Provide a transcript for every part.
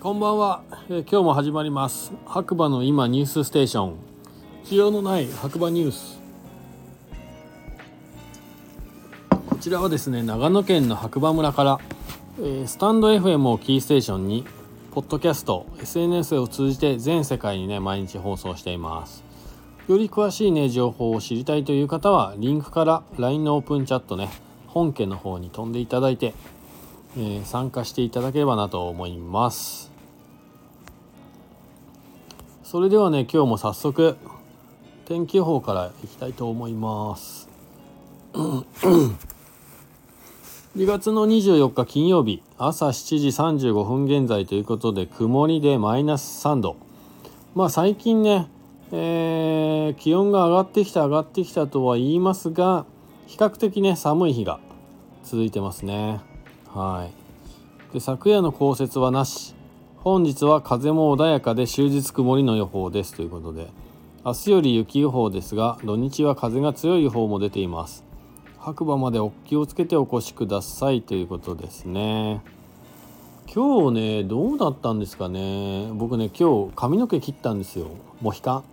こんばんは、えー今日も始まります。白馬の今ニュースステーション。需要のない白馬ニュース。こちらはですね長野県の白馬村から、えースタンド FM をキーステーションにポッドキャスト SNS を通じて全世界にね毎日放送しています。より詳しいね情報を知りたいという方はリンクから LINE のオープンチャットね本家の方に飛んでいただいてえー参加していただければなと思います。それではね今日も早速天気予報からいきたいと思います。2月の24日金曜日朝7時35分現在ということで曇りでマイナス3度。まあ最近ね、えー気温が上がってきた上がってきたとは言いますが比較的ね寒い日が続いてますね。はい。で昨夜の降雪はなし。本日は風も穏やかで終日曇りの予報ですということで明日より雪予報ですが土日は風が強い予報も出ています。白馬までお気をつけてお越しくださいということですね。今日ねどうだったんですかね。僕ね今日髪の毛切ったんですよ。モヒカン。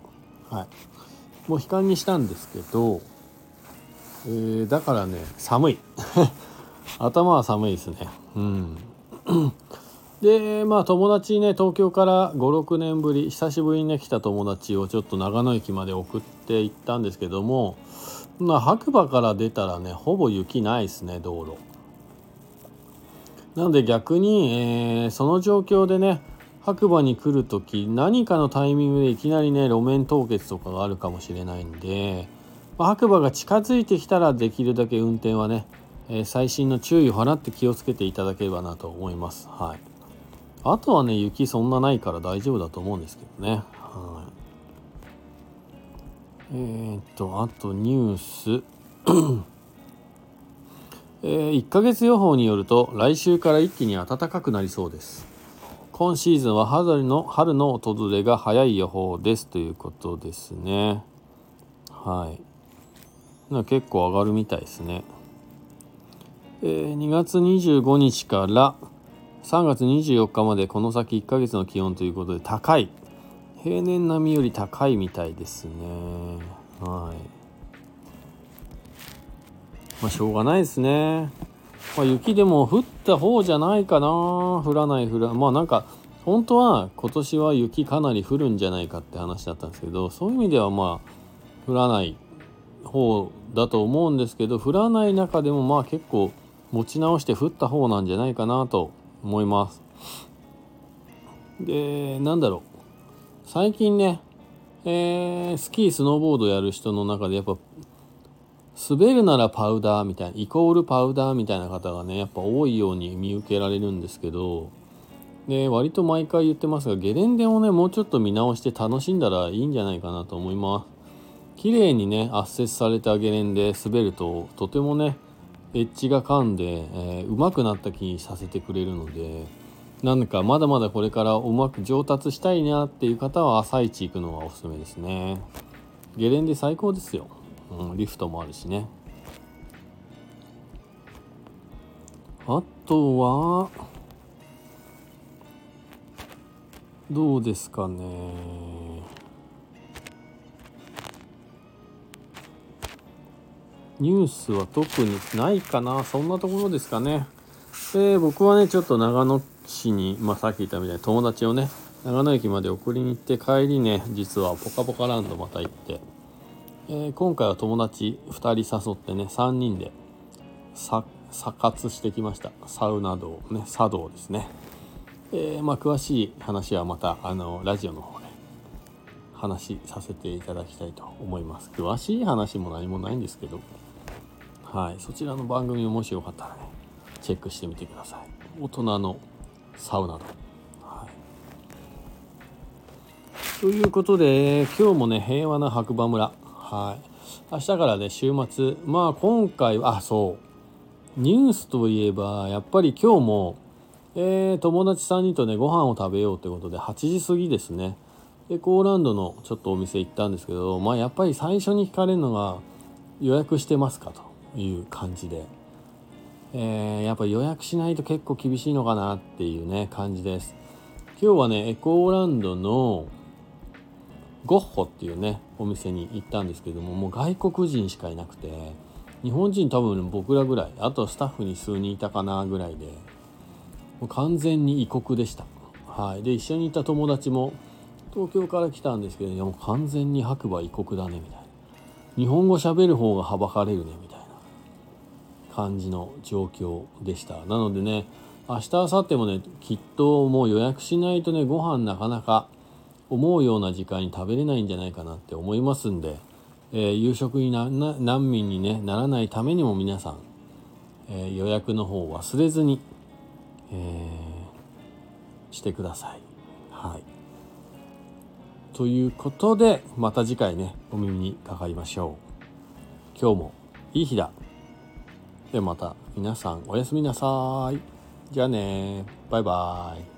はい。モヒカンにしたんですけど、えーだからね寒い。頭は寒いですね。うん。でまあ友達ね東京から56年ぶり久しぶりにね来た友達をちょっと長野駅まで送って行ったんですけどもまあ白馬から出たらねほぼ雪ないですね道路。なので逆に、えーその状況でね白馬に来る時何かのタイミングでいきなりね路面凍結とかがあるかもしれないんで、まあ白馬が近づいてきたらできるだけ運転はね、えー細心の注意を払って気をつけていただければなと思います。はい。あとはね雪そんなないから大丈夫だと思うんですけどね。はい。えー、っとあとニュース。えー1ヶ月予報によると来週から一気に暖かくなりそうです。今シーズンは春の春の訪れが早い予報ですということですね。はい。結構上がるみたいですね。え2月25日から3月24日までこの先1ヶ月の気温ということで高い。平年並みより高いみたいですね。はい。まあしょうがないですね。まあ、雪でも降った方じゃないかな。降らない降らまあなんか本当は今年は雪かなり降るんじゃないかって話だったんですけどそういう意味ではまあ降らない方だと思うんですけど降らない中でもまあ結構持ち直して降った方なんじゃないかなと思います。でなんだろう。最近ね、えースキースノーボードやる人の中でやっぱ滑るならパウダーみたいなイコールパウダーみたいな方がねやっぱ多いように見受けられるんですけどで割と毎回言ってますがゲレンデをねもうちょっと見直して楽しんだらいいんじゃないかなと思います。綺麗にね圧接されたゲレンデ滑るととてもねエッジが噛んで、えー上手くなった気にさせてくれるのでなんかまだまだこれからうまく上達したいなっていう方は朝一行くのがおすすめですね。ゲレンデ最高ですよ、うん、リフトもあるしね。あとはどうですかね。ニュースは特にないかな。そんなところですかね。で僕はねちょっと長野市に、まあ、さっき言ったみたいに友達をね長野駅まで送りに行って帰りね実はポカポカランドまた行って、えー今回は友達2人誘ってね3人でさ査活してきました。サウナ道ね茶道ですね。えーまあ詳しい話はまたあのラジオの方で話させていただきたいと思います。詳しい話も何もないんですけど。はい。そちらの番組ももしよかったらねチェックしてみてください。大人のサウナ道はい。ということで今日もね平和な白馬村。はい。明日からね週末。まあ今回はあそう。ニュースといえばやっぱり今日も、えー友達3人とねご飯を食べようということで8時過ぎですね。でコーランドのちょっとお店行ったんですけどまあやっぱり最初に聞かれるのが予約してますかと。いう感じで、えーやっぱ予約しないと結構厳しいのかなっていうね感じです。今日はねエコーランドのゴッホっていうねお店に行ったんですけどももう外国人しかいなくて日本人多分僕らぐらいあとスタッフに数人いたかなぐらいでもう完全に異国でした。はい。で一緒にいた友達も東京から来たんですけどいやもう完全に白馬異国だねみたいな。日本語喋る方がはばかれるねみたいな。感じの状況でしたなのでね明日明後日もねきっともう予約しないとねご飯なかなか思うような時間に食べれないんじゃないかなって思いますんで、えー、夕食にな難民に、ね、ならないためにも皆さん、えー、予約の方忘れずに、えー、してください。はいということでまた次回ねお耳にかかりましょう。今日もいい日だ。ではまた皆さんおやすみなさい。じゃあねバイバイ。